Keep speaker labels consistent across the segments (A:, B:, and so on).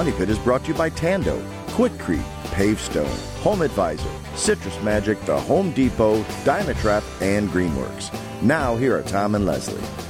A: Money Pit is brought to you by Tando, Quikrete, Pavestone, Home Advisor, Citrus Magic, The Home Depot, Dynatrap, and Greenworks. Now, here are Tom and Leslie.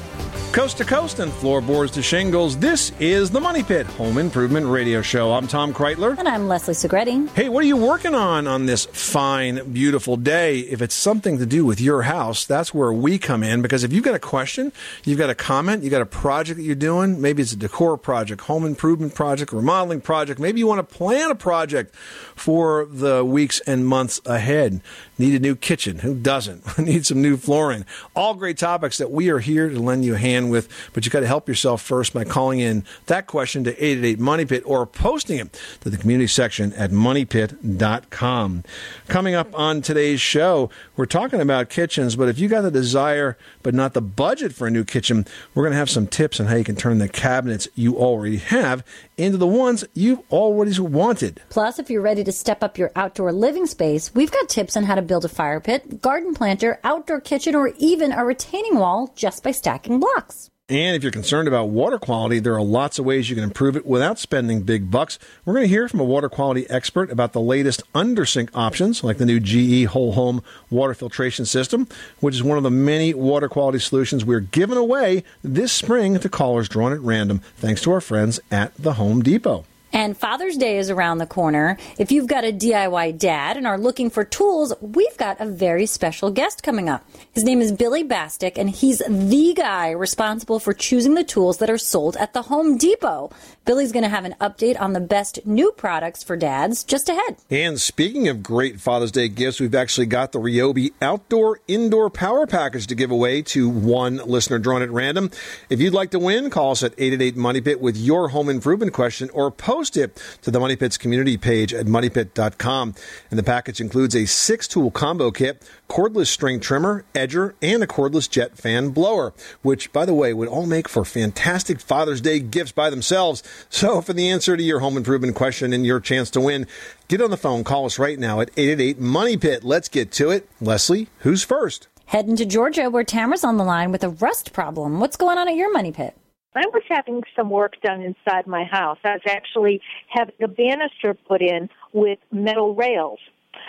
B: Coast to coast and floorboards to shingles, this is the Money Pit Home Improvement Radio Show. I'm Tom Kraeutler.
C: And I'm Leslie Segrete.
B: Hey, what are you working on on this fine, beautiful day? If it's something to do with your house, that's where we come in because if you've got a question, you've got a comment, you've got a project that you're doing, maybe it's a decor project, home improvement project, remodeling project, maybe you want to plan a project for the weeks and months ahead. Need a new kitchen. Who doesn't? Need some new flooring. All great topics that we are here to lend you a hand with, but you got to help yourself first by calling in that question to 888 Money Pit or posting it to the community section at moneypit.com. Coming up on today's show, we're talking about kitchens, but if you got the desire but not the budget for a new kitchen, we're going to have some tips on how you can turn the cabinets you already have into the ones you've always wanted.
C: Plus, if you're ready to step up your outdoor living space, we've got tips on how to build a fire pit, garden planter, outdoor kitchen, or even a retaining wall just by stacking blocks.
B: And if you're concerned about water quality, there are lots of ways you can improve it without spending big bucks. We're going to hear from a water quality expert about the latest undersink options, like the new GE Whole Home Water Filtration System, which is one of the many water quality solutions we're giving away this spring to callers drawn at random, thanks to our friends at the Home Depot.
C: And Father's Day is around the corner. If you've got a DIY dad and are looking for tools, we've got a very special guest coming up. His name is Billy Bastek, and he's the guy responsible for choosing the tools that are sold at the Home Depot. Billy's going to have an update on the best new products for dads just ahead.
B: And speaking of great Father's Day gifts, we've actually got the Ryobi Outdoor Indoor Power Package to give away to one listener drawn at random. If you'd like to win, call us at 888 Money Pit with your home improvement question or post it to the Money Pit's community page at moneypit.com. And the package includes a six tool combo kit, cordless string trimmer, edger, and a cordless jet fan blower, which, by the way, would all make for fantastic Father's Day gifts by themselves. So, for the answer to your home improvement question and your chance to win, get on the phone. Call us right now at 888 Money Pit. Let's get to it. Leslie, who's first?
C: Heading to Georgia, where Tamara's on the line with a rust problem. What's going on at your money pit?
D: I was having some work done inside my house. I was actually having a banister put in with metal rails.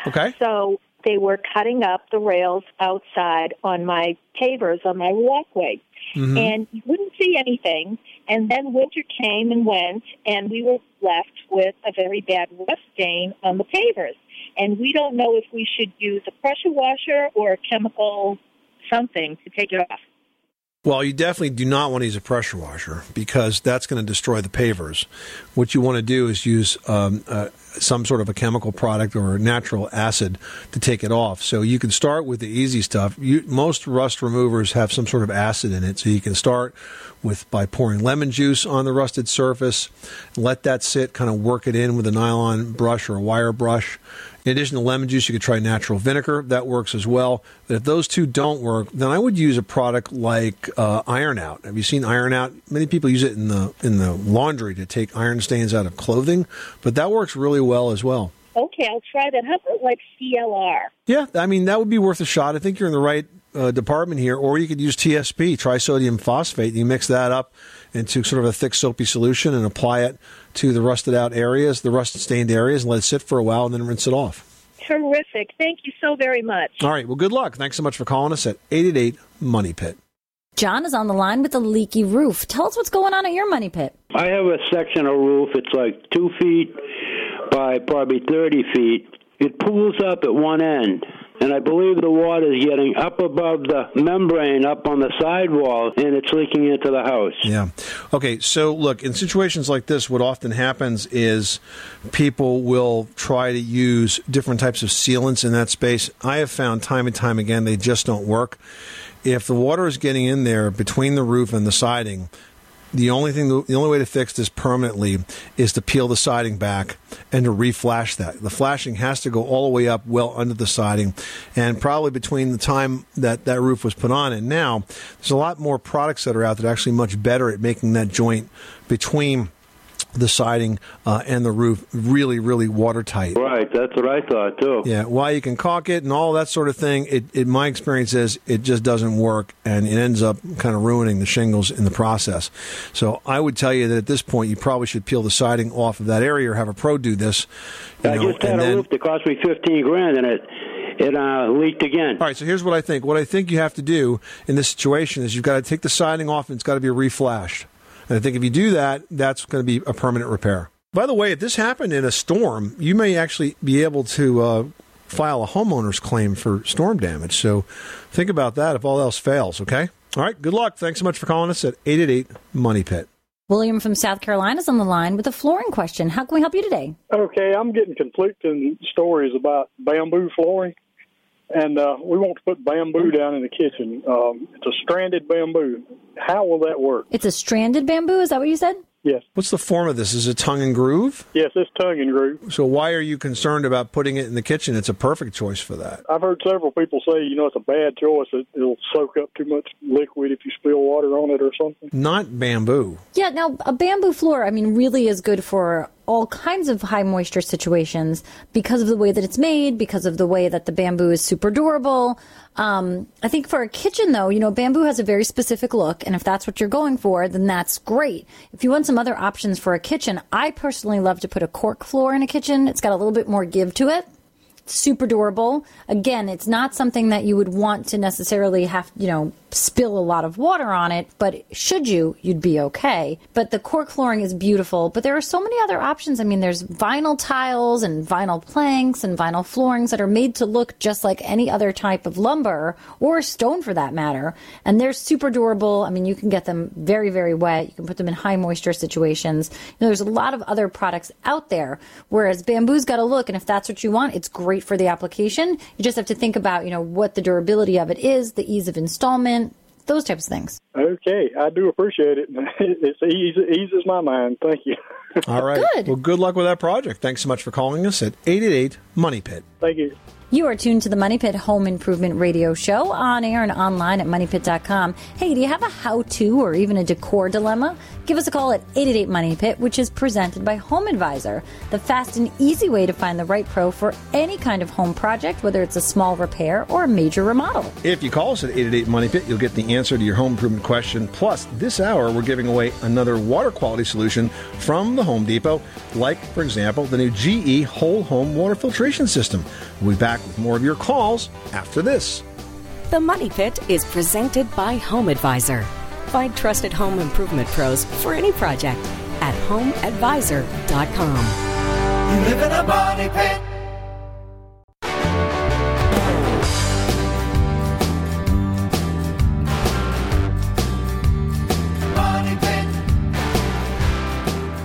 B: Okay.
D: So they were cutting up the rails outside on my pavers on my walkway. Mm-hmm. And you wouldn't see anything. And then winter came and went, and we were left with a very bad rust stain on the pavers. And we don't know if we should use a pressure washer or a chemical something to take it off.
B: Well, you definitely do not want to use a pressure washer because that's going to destroy the pavers. What you want to do is use um, uh, some sort of a chemical product or natural acid to take it off. So you can start with the easy stuff. You, most rust removers have some sort of acid in it, so you can start with by pouring lemon juice on the rusted surface, let that sit, kind of work it in with a nylon brush or a wire brush. In addition to lemon juice, you could try natural vinegar. That works as well. But if those two don't work, then I would use a product like uh, Iron Out. Have you seen Iron Out? Many people use it in the in the laundry to take iron stains out of clothing, but that works really well as well.
D: Okay, I'll try that. How about like CLR?
B: Yeah, I mean that would be worth a shot. I think you're in the right uh, department here, or you could use TSP, trisodium phosphate. You mix that up into sort of a thick soapy solution and apply it to the rusted out areas, the rust stained areas, and let it sit for a while and then rinse it off.
D: Terrific. Thank you so very much.
B: All right. Well, good luck. Thanks so much for calling us at 888 Money Pit.
C: John is on the line with a leaky roof. Tell us what's going on at your money pit.
E: I have a section of roof. It's like two feet by probably 30 feet. It pools up at one end and I believe the water is getting up above the membrane up on the sidewall and it's leaking into the house.
B: Yeah. Okay, so look, in situations like this, what often happens is people will try to use different types of sealants in that space. I have found time and time again they just don't work. If the water is getting in there between the roof and the siding, the only thing, the only way to fix this permanently is to peel the siding back and to reflash that. The flashing has to go all the way up well under the siding, and probably between the time that that roof was put on and now, there's a lot more products that are out that are actually much better at making that joint between the siding uh, and the roof really, really watertight.
E: Right, that's what I thought too.
B: Yeah, while you can caulk it and all that sort of thing, it, it my experience is it just doesn't work, and it ends up kind of ruining the shingles in the process. So I would tell you that at this point, you probably should peel the siding off of that area or have a pro do this. You
E: I
B: know,
E: just had a
B: then-
E: roof that cost me fifteen grand, and it it uh, leaked again.
B: All right, so here's what I think. What I think you have to do in this situation is you've got to take the siding off and it's got to be reflashed. And I think if you do that, that's going to be a permanent repair. By the way, if this happened in a storm, you may actually be able to uh, file a homeowner's claim for storm damage. So think about that if all else fails, okay? All right, good luck. Thanks so much for calling us at 888 Money Pit.
C: William from South Carolina is on the line with a flooring question. How can we help you today?
F: Okay, I'm getting conflicting stories about bamboo flooring, and uh, we want to put bamboo down in the kitchen. Um, it's a stranded bamboo. How will that work?
C: It's a stranded bamboo, is that what you said?
F: Yes,
B: What's the form of this? Is it tongue and groove?
F: yes, it's tongue and groove.
B: So why are you concerned about putting it in the kitchen? It's a perfect choice for that.
F: I've heard several people say, you know, it's a bad choice. It, it'll soak up too much liquid if you spill water on it or something.
B: Not bamboo.
C: Yeah, now a bamboo floor, I mean, really is good for all kinds of high moisture situations because of the way that it's made, because of the way that the bamboo is super durable. Um, I think for a kitchen, though, you know, bamboo has a very specific look, and if that's what you're going for, then that's great. If you want some other options for a kitchen, I personally love to put a cork floor in a kitchen. It's got a little bit more give to it super durable. Again, it's not something that you would want to necessarily have, you know, spill a lot of water on it, but should you, you'd be okay. But the cork flooring is beautiful, but there are so many other options. I mean, there's vinyl tiles and vinyl planks and vinyl floorings that are made to look just like any other type of lumber or stone for that matter. And they're super durable. I mean, you can get them very, very wet. You can put them in high moisture situations. You know, there's a lot of other products out there, whereas bamboo's got a look, and if that's what you want, it's great for the application. You just have to think about, you know, what the durability of it is, the ease of installment, those types of things.
F: Okay, I do appreciate it. It's easy, eases my mind. Thank you.
B: All right.
C: Good.
B: Well, good luck with that project. Thanks so much for calling us at 888 Money Pit.
F: Thank you.
C: You are tuned to the Money Pit Home Improvement Radio Show on air and online at moneypit.com. Hey, do you have a how to or even a decor dilemma? Give us a call at 888 Money Pit, which is presented by Home Advisor, the fast and easy way to find the right pro for any kind of home project, whether it's a small repair or a major remodel.
B: If you call us at 888 Money Pit, you'll get the answer to your home improvement question. Plus, this hour, we're giving away another water quality solution from the Home Depot, like, for example, the new GE Whole Home Water Filtration System. We'll be back with more of your calls after this.
G: The Money Pit is presented by Home Advisor. Find trusted home improvement pros for any project at homeadvisor.com.
H: You live in a. Money pit.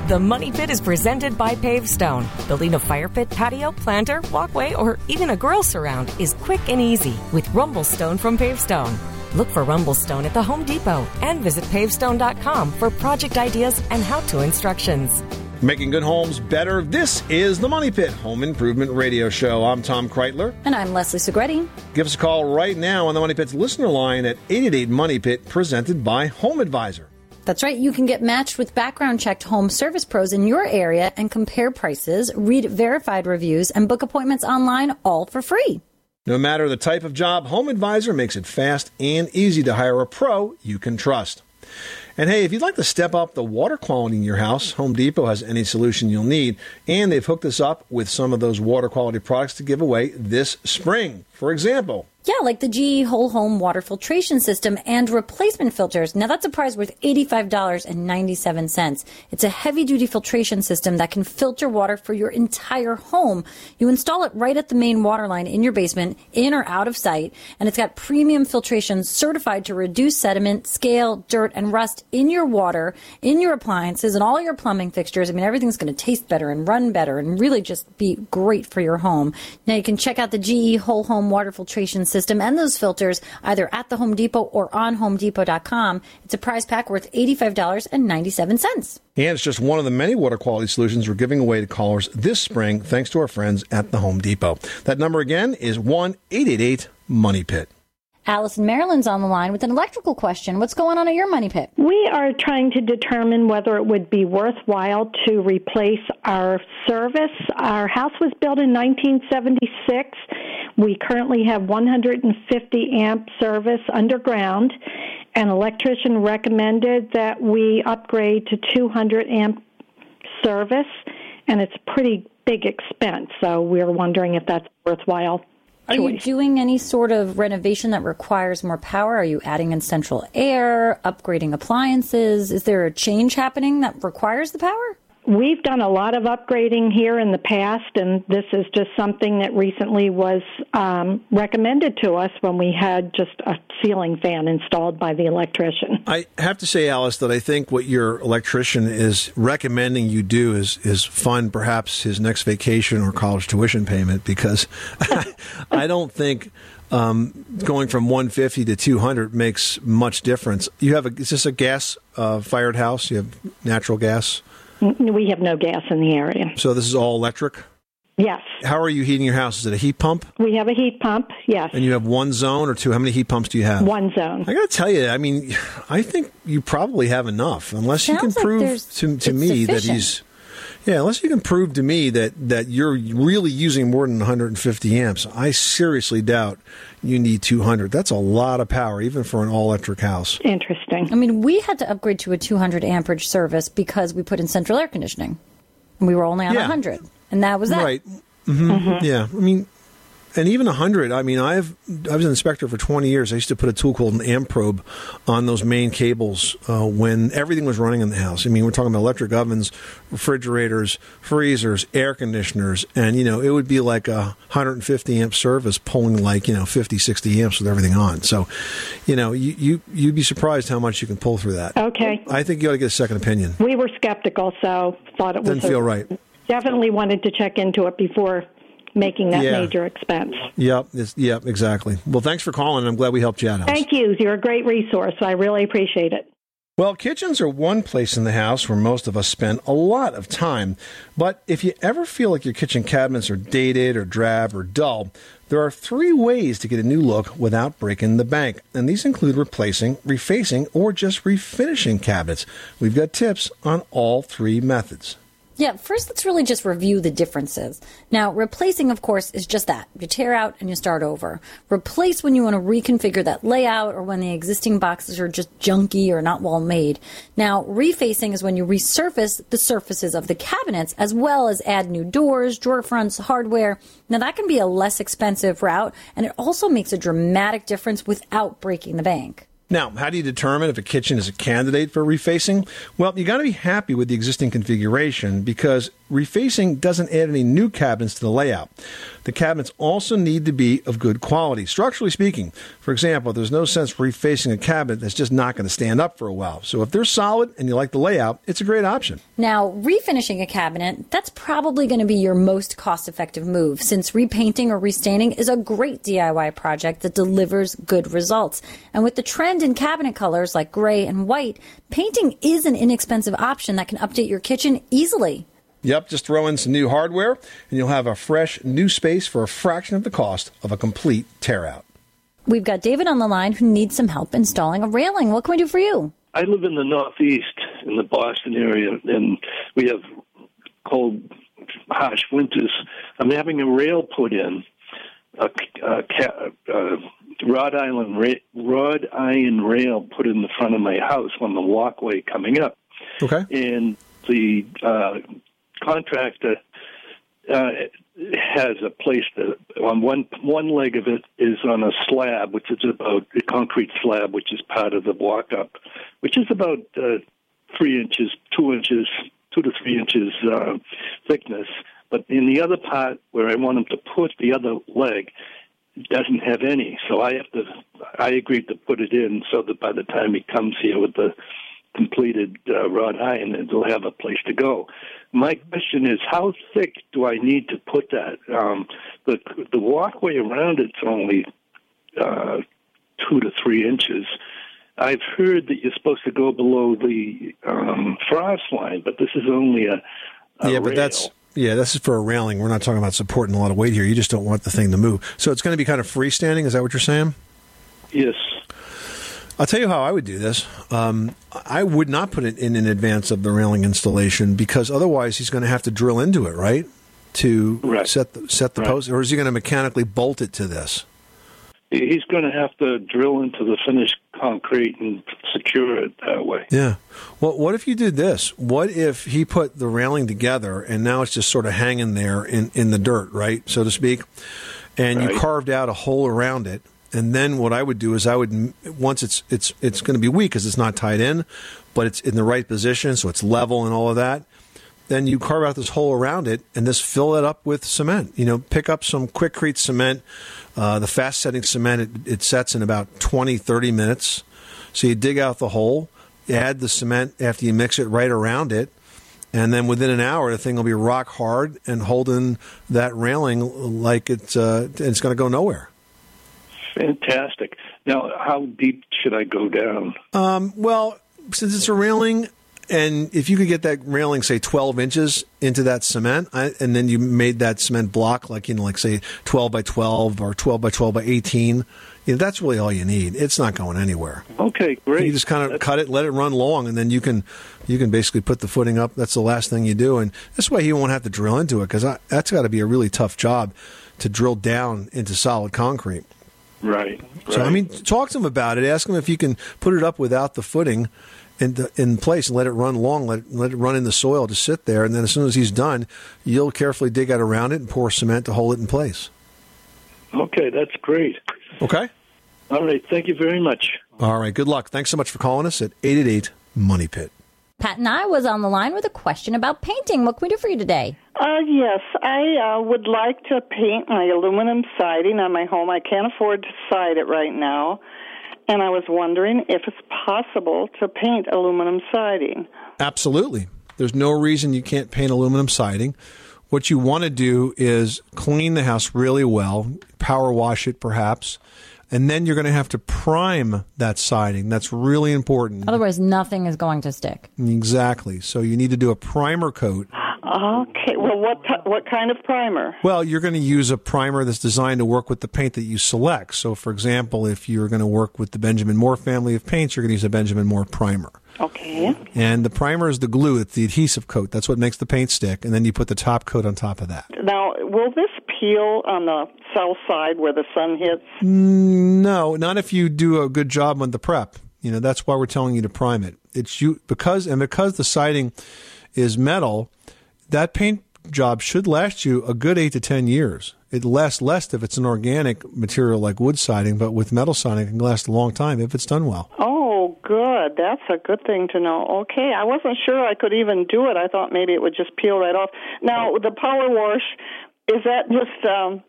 G: The Money Pit is presented by Pavestone. Building a fire pit, patio, planter, walkway, or even a grill surround is quick and easy with Rumblestone from Pavestone. Look for Rumblestone at the Home Depot and visit pavestone.com for project ideas and how to instructions.
B: Making good homes better. This is the Money Pit Home Improvement Radio Show. I'm Tom Kraeutler.
C: And I'm Leslie Segrete.
B: Give us a call right now on the Money Pit's listener line at 888 Money Pit, presented by Home Advisor.
C: That's right. You can get matched with background checked home service pros in your area and compare prices, read verified reviews, and book appointments online all for free.
B: No matter the type of job, Home Advisor makes it fast and easy to hire a pro you can trust. And hey, if you'd like to step up the water quality in your house, Home Depot has any solution you'll need, and they've hooked us up with some of those water quality products to give away this spring. For example,
C: Yeah, like the GE Whole Home Water Filtration System and replacement filters. Now that's a prize worth $85.97. It's a heavy duty filtration system that can filter water for your entire home. You install it right at the main water line in your basement, in or out of sight, and it's got premium filtration certified to reduce sediment, scale, dirt, and rust in your water, in your appliances, and all your plumbing fixtures. I mean, everything's going to taste better and run better and really just be great for your home. Now you can check out the GE Whole Home Water Filtration System and those filters either at the Home Depot or on HomeDepot.com. It's a prize pack worth $85.97.
B: and it's just one of the many water quality solutions we're giving away to callers this spring, thanks to our friends at the Home Depot. That number again is 1 888 Money Pit.
C: Allison Maryland's on the line with an electrical question. What's going on at your money pit?
I: We are trying to determine whether it would be worthwhile to replace our service. Our house was built in 1976. We currently have 150 amp service underground. An electrician recommended that we upgrade to 200 amp service, and it's a pretty big expense. So we're wondering if that's worthwhile.
C: Are you doing any sort of renovation that requires more power? Are you adding in central air, upgrading appliances? Is there a change happening that requires the power?
I: We've done a lot of upgrading here in the past, and this is just something that recently was um, recommended to us when we had just a ceiling fan installed by the electrician.
B: I have to say, Alice, that I think what your electrician is recommending you do is is fund perhaps his next vacation or college tuition payment because I don't think um, going from 150 to 200 makes much difference. You have a is this a gas uh, fired house? You have natural gas,
I: We have no gas in the area.
B: so this is all electric.
I: Yes,
B: How are you heating your house? Is it a heat pump?
I: we have a heat pump. Yes,
B: And you have one zone or two? How many heat pumps do you have?
I: one zone.
B: I got to tell you, I mean, I think you probably have enough, unless you can
C: like
B: prove to, to
C: it's
B: me that he's. Yeah, unless you can prove to me that, that you're really using more than 150 amps, I seriously doubt you need 200. That's a lot of power, even for an all electric house.
I: Interesting.
C: I mean, we had to upgrade to a 200 amperage service because we put in central air conditioning. And we were only on
B: Yeah.
C: 100. And that was that.
B: Right. hmm Yeah. I mean, and even 100. I mean, I've I was an inspector for 20 years. I used to put a tool called an amp probe on those main cables uh, when everything was running in the house. I mean, we're talking about electric ovens, refrigerators, freezers, air conditioners, and you know, it would be like a 150 amp service pulling like you know 50, 60 amps with everything on. So, you know, you, you you'd be surprised how much you can pull through that.
I: Okay.
B: I think you ought to get a second opinion.
I: We were skeptical, so thought it was
B: Didn't
I: a-
B: feel right.
I: Definitely wanted to check into it before making that
B: Yeah.
I: major expense.
B: Yep. Yep. Exactly. Well, thanks for calling. I'm glad we helped you out.
I: Thank you. You're a great resource. I really appreciate it.
B: Well, kitchens are one place in the house where most of us spend a lot of time. But if you ever feel like your kitchen cabinets are dated or drab or dull, there are three ways to get a new look without breaking the bank. And these include replacing, refacing, or just refinishing cabinets. We've got tips on all three methods.
C: Yeah, first let's really just review the differences. Now, replacing, of course, is just that. You tear out and you start over. Replace when you want to reconfigure that layout or when the existing boxes are just junky or not well made. Now, refacing is when you resurface the surfaces of the cabinets as well as add new doors, drawer fronts, hardware. Now, that can be a less expensive route and it also makes a dramatic difference without breaking the bank.
B: Now, how do you determine if a kitchen is a candidate for refacing? Well, you got to be happy with the existing configuration because refacing doesn't add any new cabinets to the layout. The cabinets also need to be of good quality, structurally speaking. For example, there's no sense refacing a cabinet that's just not going to stand up for a while. So if they're solid and you like the layout, it's a great option.
C: Now, refinishing a cabinet, that's probably going to be your most cost effective move since repainting or restaining is a great DIY project that delivers good results. And with the trend in cabinet colors like gray and white, painting is an inexpensive option that can update your kitchen easily.
B: Yep, just throw in some new hardware and you'll have a fresh new space for a fraction of the cost of a complete tear out.
C: We've got David on the line who needs some help installing a railing. What can we do for you?
J: I live in the Northeast, in the Boston area, and we have cold, harsh winters. I'm having a rail put in, a, a, ca- a Rhode Island ra- Rhode Iron rail put in the front of my house on the walkway coming up,
B: Okay.
J: and the uh, contractor uh, has a place that on one one leg of it is on a slab, which is about a concrete slab, which is part of the walk up, which is about uh, three inches, two inches, two to three inches uh, thickness. But in the other part where I want him to put the other leg, doesn't have any. So I have to. I agreed to put it in so that by the time he comes here with the completed uh, wrought iron, it'll have a place to go. My question is, how thick do I need to put that? Um, the the walkway around it's only uh, two to three inches. I've heard that you're supposed to go below the um, frost line, but this is only a, a
B: yeah, but
J: rail.
B: that's yeah, this is for a railing. We're not talking about supporting a lot of weight here. You just don't want the thing to move. So it's going to be kind of freestanding. Is that what you're saying?
J: Yes.
B: I'll tell you how I would do this. Um, I would not put it in in advance of the railing installation because otherwise he's going to have to drill into it, right? To set the, set the
J: Right.
B: post, or is he going to mechanically bolt it to this?
J: He's going to have to drill into the finished concrete and secure it that way.
B: Yeah. Well, what if you did this? What if he put the railing together and now it's just sort of hanging there in, in the dirt, right, so to speak, and you carved out a hole around it, and then what I would do is I would once it's it's it's going to be weak because it's not tied in, but it's in the right position, so it's level and all of that. Then you carve out this hole around it and just fill it up with cement. You know, pick up some Quikrete cement. Uh, the fast setting cement, it, it sets in about 20, 30 minutes. So you dig out the hole, add the cement after you mix it right around it, and then within an hour, the thing will be rock hard and holding that railing like it's uh, it's going to go nowhere.
J: Fantastic. Now, how deep should I go down?
B: Um, well, since it's a railing, and if you could get that railing, say, 12 inches into that cement, I, and then you made that cement block, like, you know, like, say, 12 by 12 or 12 by 12 by 18, you know, that's really all you need. It's not going anywhere.
J: Okay, great.
B: You just kind of cut it, let it run long, and then you can you can basically put the footing up. That's the last thing you do, and this way he won't have to drill into it because that's got to be a really tough job to drill down into solid concrete.
J: Right.
B: So I mean, talk to him about it. Ask him if you can put it up without the footing in the, in place and let it run long. Let let it run in the soil to sit there, and then as soon as he's done, you'll carefully dig out around it and pour cement to hold it in place.
J: Okay, that's great.
B: Okay.
J: All right. Thank you very much.
B: All right. Good luck. Thanks so much for calling us at eight eight eight Money Pit.
C: Pat and I was on the line with a question about painting. What can we do for you today?
K: Uh, yes, I uh, would like to paint my aluminum siding on my home. I can't afford to side it right now, and I was wondering if it's possible to paint aluminum siding.
B: Absolutely. There's no reason you can't paint aluminum siding. What you want to do is clean the house really well, power wash it perhaps, and then you're going to have to prime that siding. That's really important.
C: Otherwise, nothing is going to stick.
B: Exactly. So you need to do a primer coat.
K: Okay. Well, what t- what kind of primer?
B: Well, you're going to use a primer that's designed to work with the paint that you select. So, for example, if you're going to work with the Benjamin Moore family of paints, you're going to use a Benjamin Moore primer.
K: Okay.
B: And the primer is the glue, it's the adhesive coat. That's what makes the paint stick. And then you put the top coat on top of that.
K: Now, will this peel on the south side where the sun hits?
B: Mm, no, not if you do a good job on the prep. You know, that's why we're telling you to prime it. It's you because and because the siding is metal, that paint job should last you a good 8 to 10 years. It lasts less if it's an organic material like wood siding, but with metal siding it can last a long time if it's done well.
K: Oh, good. That's a good thing to know. Okay, I wasn't sure I could even do it. I thought maybe it would just peel right off. Now, the power wash is that just? Um,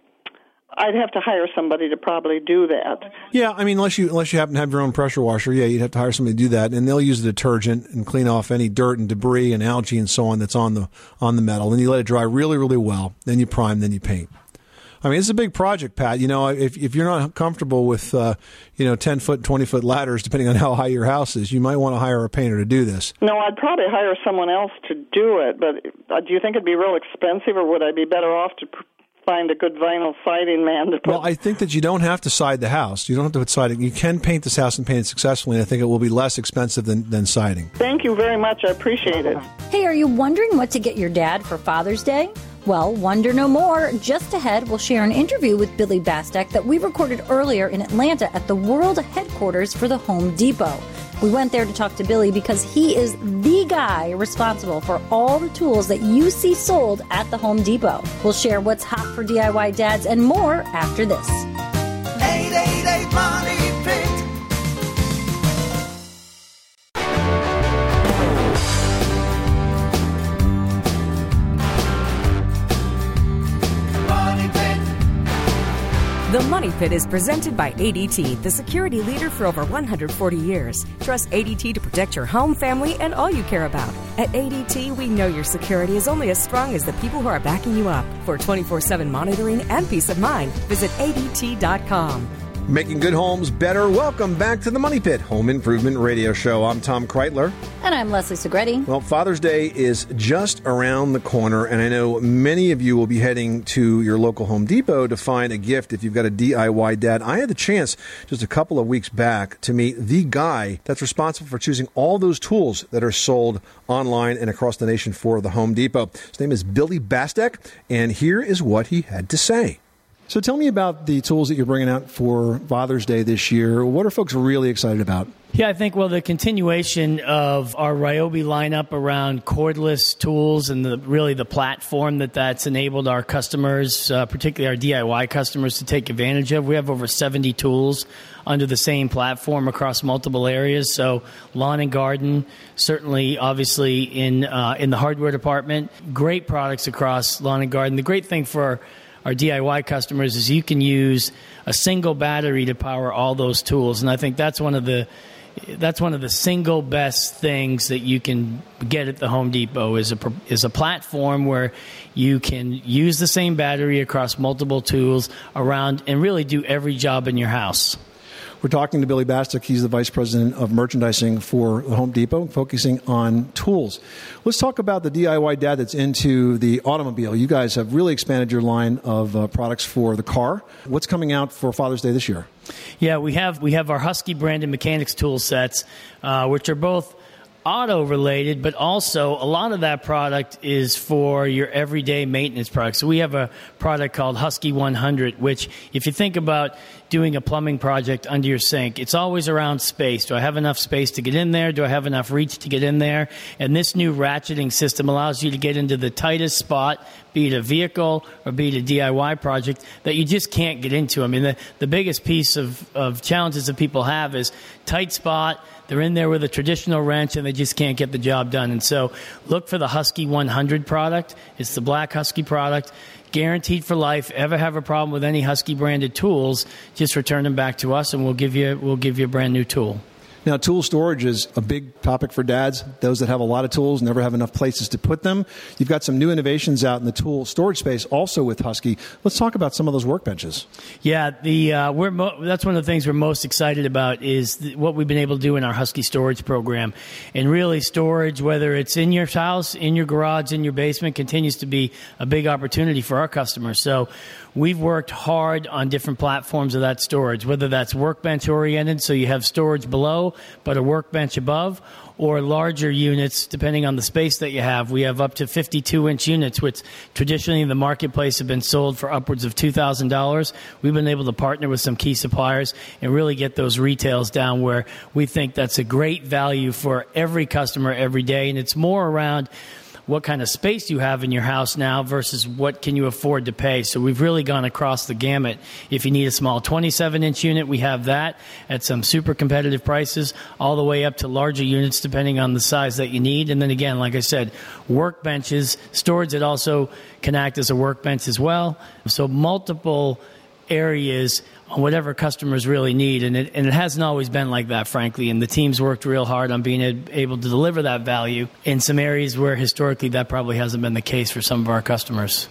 K: I'd have to hire somebody to probably do that.
B: Yeah, I mean, unless you unless you happen to have your own pressure washer, yeah, you'd have to hire somebody to do that, and they'll use the detergent and clean off any dirt and debris and algae and so on that's on the on the metal. Then you let it dry really, really well. Then you prime, then you paint. I mean, it's a big project, Pat. You know, if if you're not comfortable with uh, you know ten foot, twenty foot ladders, depending on how high your house is, you might want to hire a painter to do this.
K: No, I'd probably hire someone else to do it. But uh, do you think it'd be real expensive, or would I be better off to find a good vinyl siding man to put?
B: Well, I think that you don't have to side the house. You don't have to put siding. You can paint this house and paint it successfully. And I think it will be less expensive than, than siding.
K: Thank you very much. I appreciate it.
C: Hey, are you wondering what to get your dad for Father's Day? Well, wonder no more. Just ahead, we'll share an interview with Billy Bastek that we recorded earlier in Atlanta at the world headquarters for the Home Depot. We went there to talk to Billy because he is the guy responsible for all the tools that you see sold at the Home Depot. We'll share what's hot for DIY dads and more after this.
H: Money Pit
G: is presented by ADT, the security leader for over 140 years. Trust ADT to protect your home, family, and all you care about. At ADT, we know your security is only as strong as the people who are backing you up. For 24 7 monitoring and peace of mind, visit ADT.com.
B: Making good homes better. Welcome back to the Money Pit Home Improvement Radio Show. I'm Tom Kraeutler.
C: And I'm Leslie Segrete.
B: Well, Father's Day is just around the corner, and I know many of you will be heading to your local Home Depot to find a gift if you've got a DIY dad. I had the chance just a couple of weeks back to meet the guy that's responsible for choosing all those tools that are sold online and across the nation for the Home Depot. His name is Billy Bastek, and here is what he had to say. So tell me about the tools that you're bringing out for Father's Day this year. What are folks really excited about?
L: Yeah, I think, well, the continuation of our Ryobi lineup around cordless tools and the, really the platform that that's enabled our customers, uh, particularly our DIY customers, to take advantage of. We have over 70 tools under the same platform across multiple areas. So, lawn and garden, certainly, obviously, in, uh, in the hardware department, great products across lawn and garden. The great thing for our DIY customers is you can use a single battery to power all those tools, and I think that's one of the that's one of the single best things that you can get at the Home Depot is a is a platform where you can use the same battery across multiple tools around and really do every job in your house.
B: We're talking to Billy Bastek. He's the Vice President of Merchandising for Home Depot, focusing on tools. Let's talk about the DIY dad that's into the automobile. You guys have really expanded your line of uh, products for the car. What's coming out for Father's Day this year?
L: Yeah, we have we have our Husky branded mechanics tool sets, uh, which are both auto related, but also a lot of that product is for your everyday maintenance products. So we have a product called Husky 100, which if you think about doing a plumbing project under your sink, it's always around space. Do I have enough space to get in there? Do I have enough reach to get in there? And this new ratcheting system allows you to get into the tightest spot, be it a vehicle or be it a DIY project that you just can't get into. I mean, the, the biggest piece of, of challenges that people have is tight spot, they're in there with a traditional wrench and they just can't get the job done. And so look for the Husky 100 product. It's the black Husky product. Guaranteed for life. Ever have a problem with any Husky branded tools, just return them back to us and we'll give you, we'll give you a brand new tool.
B: Now, tool storage is a big topic for dads. Those that have a lot of tools never have enough places to put them. You've got some new innovations out in the tool storage space, also with Husky. Let's talk about some of those workbenches.
L: Yeah, the uh, we're mo- that's one of the things we're most excited about is th- what we've been able to do in our Husky storage program, and really storage, whether it's in your house, in your garage, in your basement, continues to be a big opportunity for our customers. So we've worked hard on different platforms of that storage, whether that's workbench oriented, so you have storage below but a workbench above, or larger units, depending on the space that you have. We have up to 52 inch units, which traditionally in the marketplace have been sold for upwards of $2,000. We've been able to partner with some key suppliers and really get those retails down where we think that's a great value for every customer every day. And it's more around what kind of space you have in your house now versus what can you afford to pay. So we've really gone across the gamut. If you need a small 27 inch unit, we have that at some super competitive prices, all the way up to larger units depending on the size that you need. And then again, like I said, workbenches, storage that also can act as a workbench as well. So multiple areas on whatever customers really need. And it, and it hasn't always been like that, frankly. And the team's worked real hard on being able to deliver that value in some areas where historically that probably hasn't been the case for some of our customers.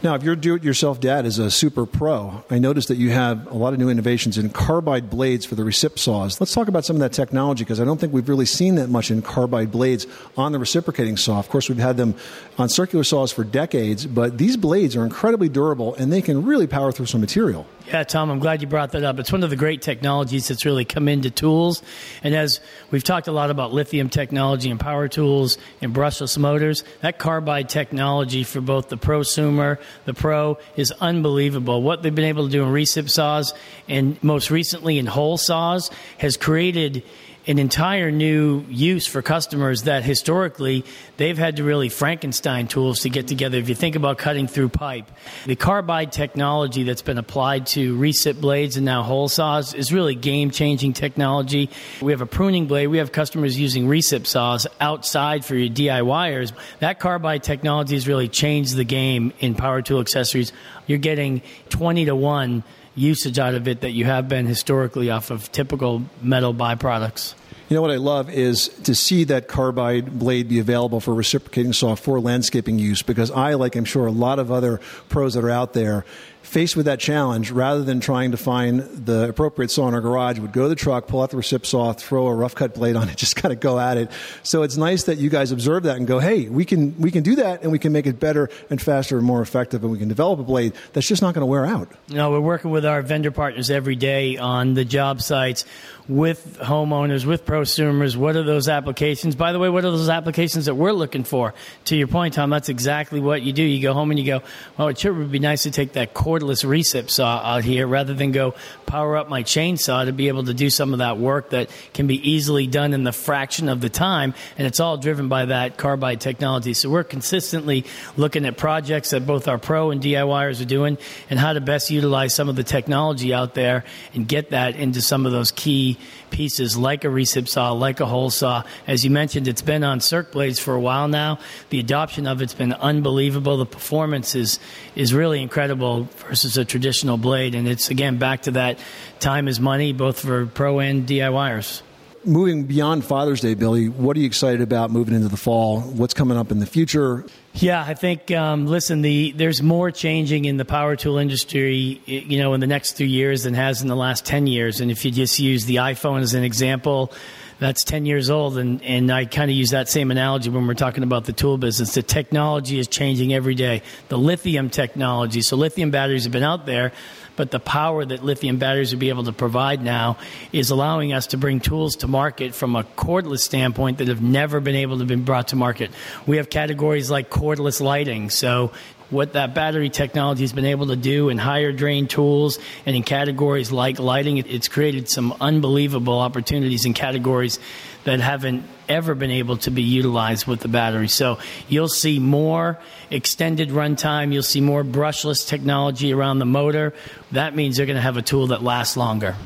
B: Now, if your do-it-yourself dad is a super pro, I noticed that you have a lot of new innovations in carbide blades for the recip saws. Let's talk about some of that technology because I don't think we've really seen that much in carbide blades on the reciprocating saw. Of course, we've had them on circular saws for decades, but these blades are incredibly durable and they can really power through some material.
L: Yeah, Tom, I'm glad you brought that up. It's one of the great technologies that's really come into tools. And as we've talked a lot about lithium technology and power tools and brushless motors, that carbide technology for both the prosumer, the pro, is unbelievable. What they've been able to do in recip saws and most recently in hole saws has created an entire new use for customers that historically they've had to really Frankenstein tools to get together. If you think about cutting through pipe, the carbide technology that's been applied to recip blades and now hole saws is really game changing technology. We have a pruning blade. We have customers using recip saws outside for your DIYers. That carbide technology has really changed the game in power tool accessories. You're getting 20 to 1 usage out of it that you have been historically off of typical metal byproducts.
B: You know what I love is to see that carbide blade be available for reciprocating saw for landscaping use because I, like I'm sure a lot of other pros that are out there, faced with that challenge, rather than trying to find the appropriate saw in our garage, would go to the truck, pull out the recip saw, throw a rough cut blade on it, just kind of go at it. So it's nice that you guys observe that and go, hey, we can we can do that, and we can make it better and faster and more effective, and we can develop a blade that's just not going to wear out.
L: No, we're working with our vendor partners every day on the job sites with homeowners, with prosumers. What are those applications? By the way, what are those applications that we're looking for? To your point, Tom, that's exactly what you do. You go home and you go, well, it sure would be nice to take that cordless recip saw out here rather than go power up my chainsaw to be able to do some of that work that can be easily done in the fraction of the time. And it's all driven by that carbide technology. So we're consistently looking at projects that both our pro and DIYers are doing and how to best utilize some of the technology out there and get that into some of those key pieces like a recip saw, like a hole saw. As you mentioned, it's been on circ blades for a while now. The adoption of it's been unbelievable. The performance is is really incredible versus a traditional blade, and it's again back to that time is money, both for pro and DIYers.
B: Moving beyond Father's Day, Billy, what are you excited about moving into the fall? What's coming up in the future?
L: Yeah, I think. Um, listen, the there's more changing in the power tool industry, you know, in the next three years than has in the last ten years. And if you just use the iPhone as an example, that's 10 years old and, and i kind of use that same analogy when we're talking about the tool business the technology is changing every day the lithium technology so lithium batteries have been out there but the power that lithium batteries will be able to provide now is allowing us to bring tools to market from a cordless standpoint that have never been able to be brought to market. We have categories like cordless lighting. So what that battery technology has been able to do in higher drain tools and in categories like lighting, it's created some unbelievable opportunities in categories that haven't ever been able to be utilized with the battery. So you'll see more extended runtime. You'll see more brushless technology around the motor. That means they're going to have a tool that lasts longer.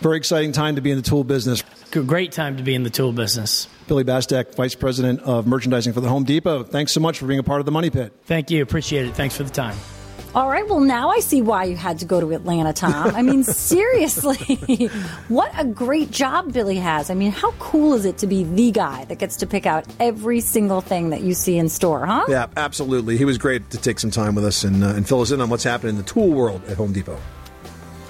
B: Very exciting time to be in the tool business.
L: Great time to be in the tool business.
B: Billy Bastek, Vice President of Merchandising for the Home Depot. Thanks so much for being a part of the Money Pit.
L: Thank you. Appreciate it. Thanks for the time.
C: All right, well, now I see why you had to go to Atlanta, Tom. I mean, seriously, what a great job Billy has. I mean, how cool is it to be the guy that gets to pick out every single thing that you see in store, huh?
B: Yeah, absolutely. He was great to take some time with us and, uh, and fill us in on what's happening in the tool world at Home Depot.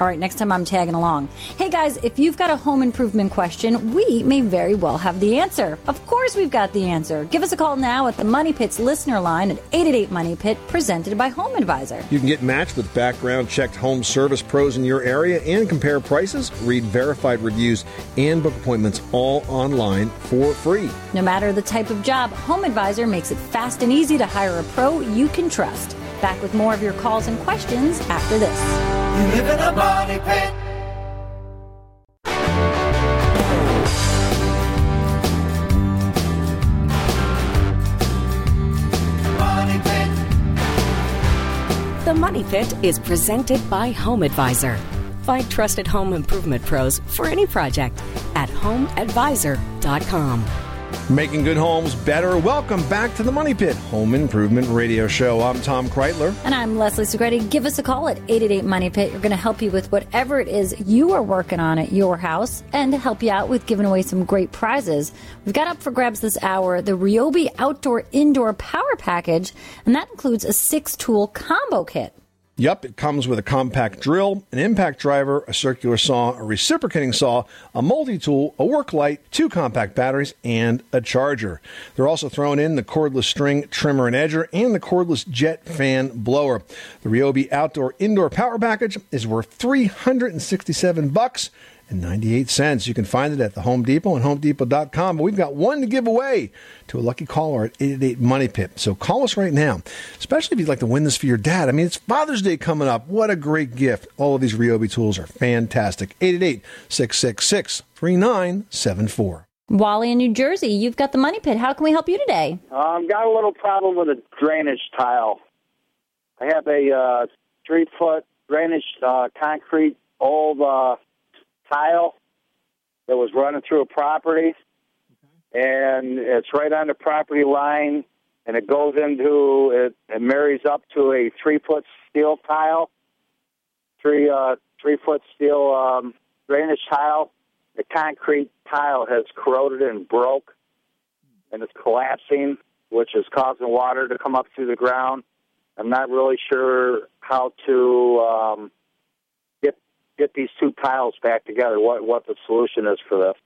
C: All right, next time I'm tagging along. Hey guys, if you've got a home improvement question, we may very well have the answer. Of course, we've got the answer. Give us a call now at the Money Pit's listener line at 888 Money Pit, presented by Home Advisor.
B: You can get matched with background checked home service pros in your area and compare prices, read verified reviews, and book appointments all online for free.
C: No matter the type of job, Home Advisor makes it fast and easy to hire a pro you can trust. Back with more of your calls and questions after this.
H: You live in a pit. Pit.
G: The Money Pit is presented by Home Advisor. Find trusted home improvement pros for any project at homeadvisor.com.
B: Making good homes better. Welcome back to the Money Pit Home Improvement Radio Show. I'm Tom Kraeutler.
C: And I'm Leslie Segrete. Give us a call at 888 Money Pit. We're going to help you with whatever it is you are working on at your house and help you out with giving away some great prizes. We've got up for grabs this hour the Ryobi Outdoor Indoor Power Package, and that includes a six tool combo kit.
B: Yep, it comes with a compact drill, an impact driver, a circular saw, a reciprocating saw, a multi tool, a work light, two compact batteries, and a charger. They're also thrown in the cordless string trimmer and edger and the cordless jet fan blower. The Ryobi Outdoor Indoor Power Package is worth 367 bucks and 98 cents. You can find it at the Home Depot and homedepot.com. But we've got one to give away to a lucky caller at 888 Money Pit. So call us right now, especially if you'd like to win this for your dad. I mean, it's Father's Day coming up. What a great gift. All of these Ryobi tools are fantastic. 888 666 3974.
C: Wally in New Jersey, you've got the Money Pit. How can we help you today?
M: I've um, got a little problem with a drainage tile. I have a uh, three foot drainage uh, concrete old uh, tile that was running through a property, and it's right on the property line, and it goes into it, it marries up to a three foot steel tile, three uh, three foot steel um, drainage tile. The concrete tile has corroded and broke, and it's collapsing, which is causing water to come up through the ground. I'm not really sure how to um, get these two tiles back together. What what the solution is for this?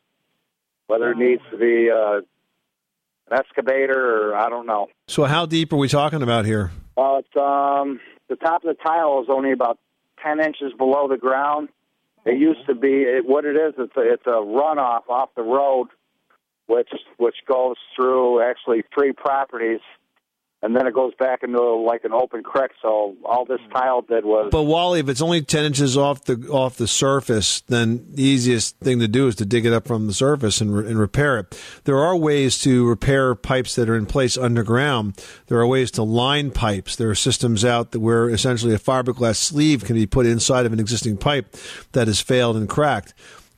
M: Whether it needs to be uh, an excavator or I don't know.
B: So, how deep are we talking about here?
M: Well, it's um, the top of the tile is only about ten inches below the ground. It used to be it, what it is. It's a, it's a runoff off the road, which which goes through actually three properties, and then it goes back into like an open creek. So all this tile did was
B: But Wally, if it's only ten inches off the off the surface, then the easiest thing to do is to dig it up from the surface and, re- and repair it. There are ways to repair pipes that are in place underground. There are ways to line pipes. There are systems out that where essentially a fiberglass sleeve can be put inside of an existing pipe that has failed and cracked.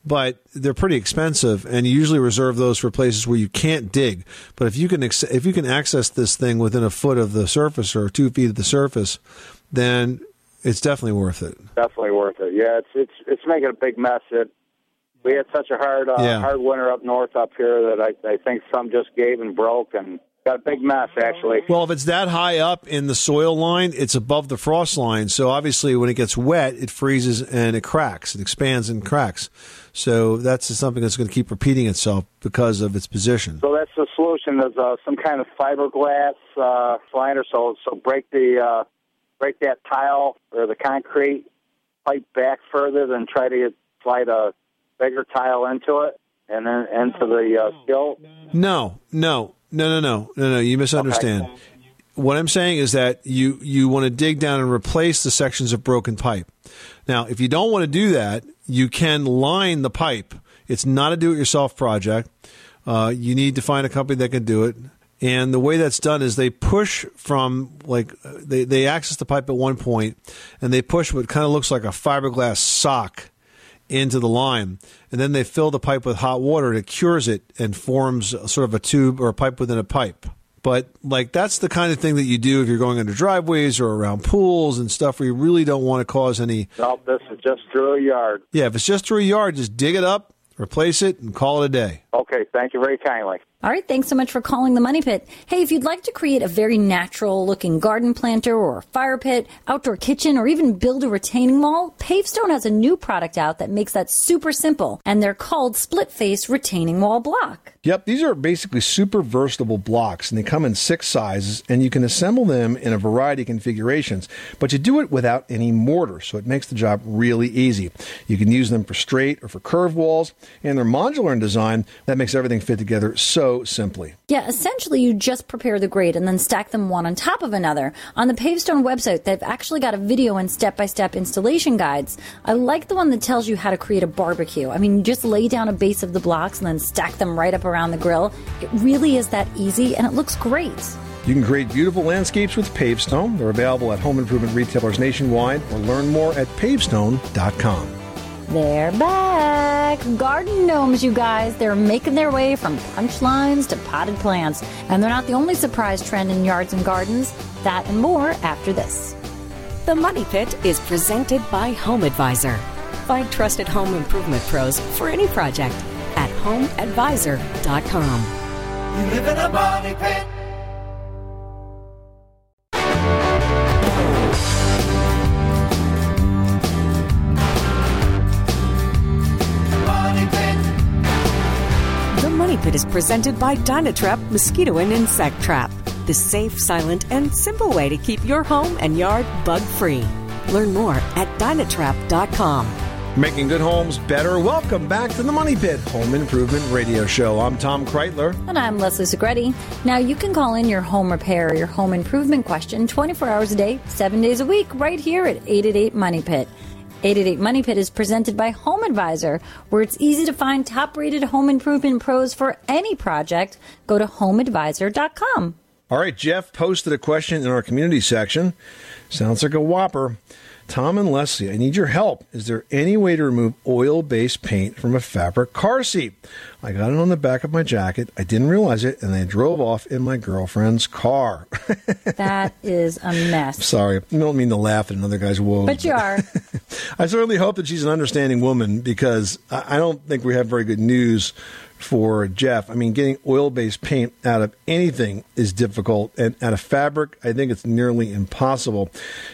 B: But they're pretty expensive, and you usually reserve those for places where you can't dig. But if you can ex- if you can access this thing within a foot of the surface or two feet of the surface, then it's definitely worth it.
M: definitely worth it. Yeah, it's it's it's making a big mess. It we had such a hard uh,
B: Yeah.
M: hard winter up north up here that I I think some just gave and broke and got a big mess actually.
B: Well, if it's that high up in the soil line, it's above the frost line. So obviously, when it gets wet, it freezes and it cracks. It expands and cracks. So that's something that's going to keep repeating itself because of its position.
M: So that's the solution. Is uh, some kind of fiberglass uh, liner. So so break the uh, break that tile or the concrete pipe back further, then try to slide a bigger tile into it and then into the uh, skill.
B: No, no, no, no, no, no, no. You misunderstand. What I'm saying is that you you want to dig down and replace the sections of broken pipe. Now, if you don't want to do that, you can line the pipe. It's not a do-it-yourself project. Uh, you need to find a company that can do it. And the way that's done is they push from like uh, they they access the pipe at one point, and they push what kind of looks like a fiberglass sock into the line, and then they fill the pipe with hot water and it cures it and forms sort of a tube or a pipe within a pipe. But like that's the kind of thing that you do if you're going under driveways or around pools and stuff where you really don't want to cause any.
M: No, this is just through a yard.
B: Yeah, if it's just through a yard, just dig it up, replace it, and call it a day.
M: Okay, thank you very kindly.
C: All right, thanks so much for calling the Money Pit. Hey, if you'd like to create a very natural looking garden planter or fire pit, outdoor kitchen, or even build a retaining wall, Pavestone has a new product out that makes that super simple, and they're called split face retaining wall block.
B: Yep, these are basically super versatile blocks, and they come in six sizes, and you can assemble them in a variety of configurations. But you do it without any mortar, so it makes the job really easy. You can use them for straight or for curved walls, and they're modular in design. That makes everything fit together so simply.
C: Yeah, essentially, you just prepare the grate and then stack them one on top of another. On the Pavestone website, they've actually got a video and step by step installation guides. I like the one that tells you how to create a barbecue. I mean, just lay down a base of the blocks and then stack them right up around the grill. It really is that easy and it looks great.
B: You can create beautiful landscapes with Pavestone. They're available at home improvement retailers nationwide, or learn more at pavestone.com.
C: They're back. Garden gnomes, you guys. They're making their way from punchlines to potted plants. And they're not the only surprise trend in yards and gardens. That and more after this.
G: The Money Pit is presented by Home Advisor. Find trusted home improvement pros for any project at homeadvisor.com.
H: You live in a money pit.
G: The Money Pit is presented by Dynatrap Mosquito and Insect Trap, the safe, silent, and simple way to keep your home and yard bug free. Learn more at Dynatrap.com.
B: Making good homes better. Welcome back to the Money Pit Home Improvement Radio Show. I'm Tom Kraeutler.
C: And I'm Leslie Segrete. Now, you can call in your home repair or your home improvement question 24 hours a day, 7 days a week, right here at 888 Money Pit. 888 Money Pit is presented by Home Advisor, where it's easy to find top rated home improvement pros for any project. Go to homeadvisor.com.
B: All right, Jeff posted a question in our community section. Sounds like a whopper. Tom and Leslie, I need your help. Is there any way to remove oil based paint from a fabric car seat? I got it on the back of my jacket. I didn't realize it, and I drove off in my girlfriend's car.
C: That is a mess.
B: Sorry, I don't mean to laugh at another guy's woes.
C: But you are.
B: I certainly hope that she's an understanding woman because I don't think we have very good news for Jeff. I mean, getting oil based paint out of anything is difficult, and out of fabric, I think it's nearly impossible.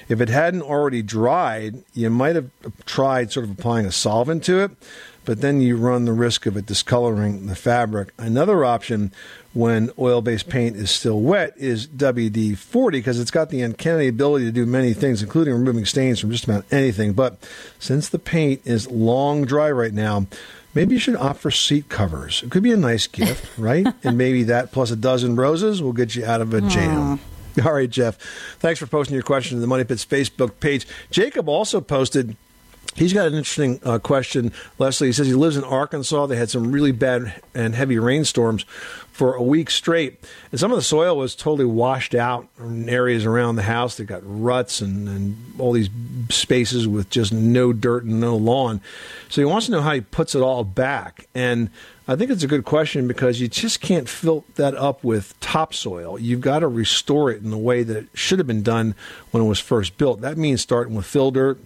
B: If it hadn't already dried, you might have tried sort of applying a solvent to it, but then you run the risk of it discoloring the fabric. Another option when oil based paint is still wet is WD 40 because it's got the uncanny ability to do many things, including removing stains from just about anything. But since the paint is long dry right now, maybe you should opt for seat covers. It could be a nice gift, right? and maybe that plus a dozen roses will get you out of a jam. All right, Jeff. Thanks for posting your question to the Money Pits Facebook page. Jacob also posted. He's got an interesting uh, question, Leslie. He says he lives in Arkansas. They had some really bad and heavy rainstorms for a week straight. And some of the soil was totally washed out in areas around the house. They got ruts and, and all these spaces with just no dirt and no lawn. So he wants to know how he puts it all back. And I think it's a good question because you just can't fill that up with topsoil. You've got to restore it in the way that it should have been done when it was first built. That means starting with fill dirt,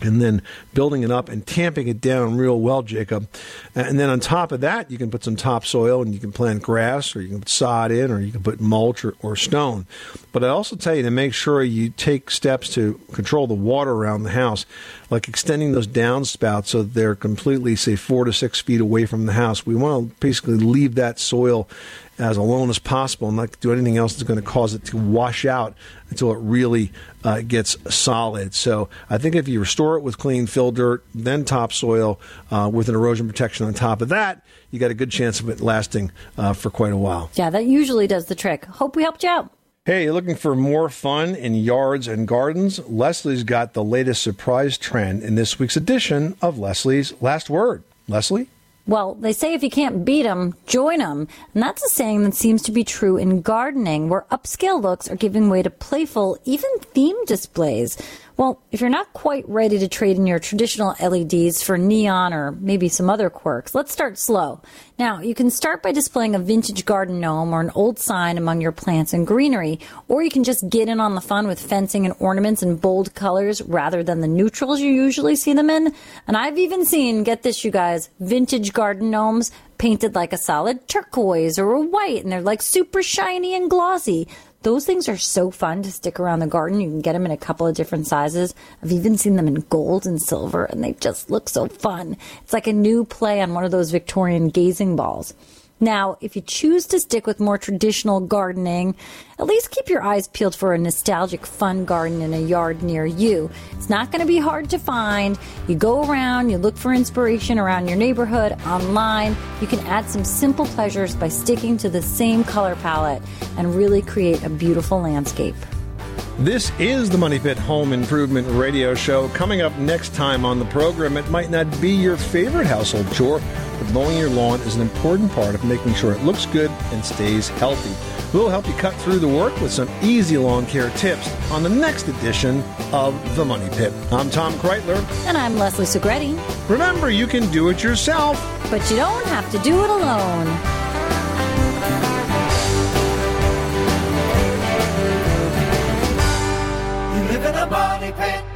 B: and then building it up and tamping it down real well, Jacob. Uh, and then on top of that, you can put some topsoil and you can plant grass or you can put sod in or you can put mulch or, or stone. But I also tell you to make sure you take steps to control the water around the house, like extending those downspouts so they're completely, say, four to six feet away from the house. We want to basically leave that soil as alone as possible and not do anything else that's going to cause it to wash out until it really uh, gets solid. So I think if you restore it with clean fill dirt, then topsoil uh, with an erosion protection on top of that, you got a good chance of it lasting uh, for quite a while.
C: Yeah, that usually does the trick. Hope we helped you out.
B: Hey, you're looking for more fun in yards and gardens? Leslie's got the latest surprise trend in this week's edition of Leslie's Last Word. Leslie?
C: Well, they say if you can't beat 'em, join 'em. And that's a saying that seems to be true in gardening, where upscale looks are giving way to playful, even theme displays. Well, if you're not quite ready to trade in your traditional LEDs for neon or maybe some other quirks, let's start slow. Now, you can start by displaying a vintage garden gnome or an old sign among your plants and greenery, or you can just get in on the fun with fencing and ornaments in bold colors rather than the neutrals you usually see them in. And I've even seen, get this, you guys, vintage garden gnomes painted like a solid turquoise or a white, and they're like super shiny and glossy. Those things are so fun to stick around the garden. You can get them in a couple of different sizes. I've even seen them in gold and silver, and they just look so fun. It's like a new play on one of those Victorian gazing balls. Now, if you choose to stick with more traditional gardening, at least keep your eyes peeled for a nostalgic fun garden in a yard near you. It's not going to be hard to find. You go around, you look for inspiration around your neighborhood, online. You can add some simple pleasures by sticking to the same color palette and really create a beautiful landscape.
B: This is the Money Pit Home Improvement Radio Show. Coming up next time on the program, it might not be your favorite household chore, but mowing your lawn is an important part of making sure it looks good and stays healthy. We'll help you cut through the work with some easy lawn care tips on the next edition of The Money Pit. I'm Tom Kraeutler.
C: And I'm Leslie Segrete.
B: Remember, you can do it yourself,
C: but you don't have to do it alone.
H: Live in a money pit.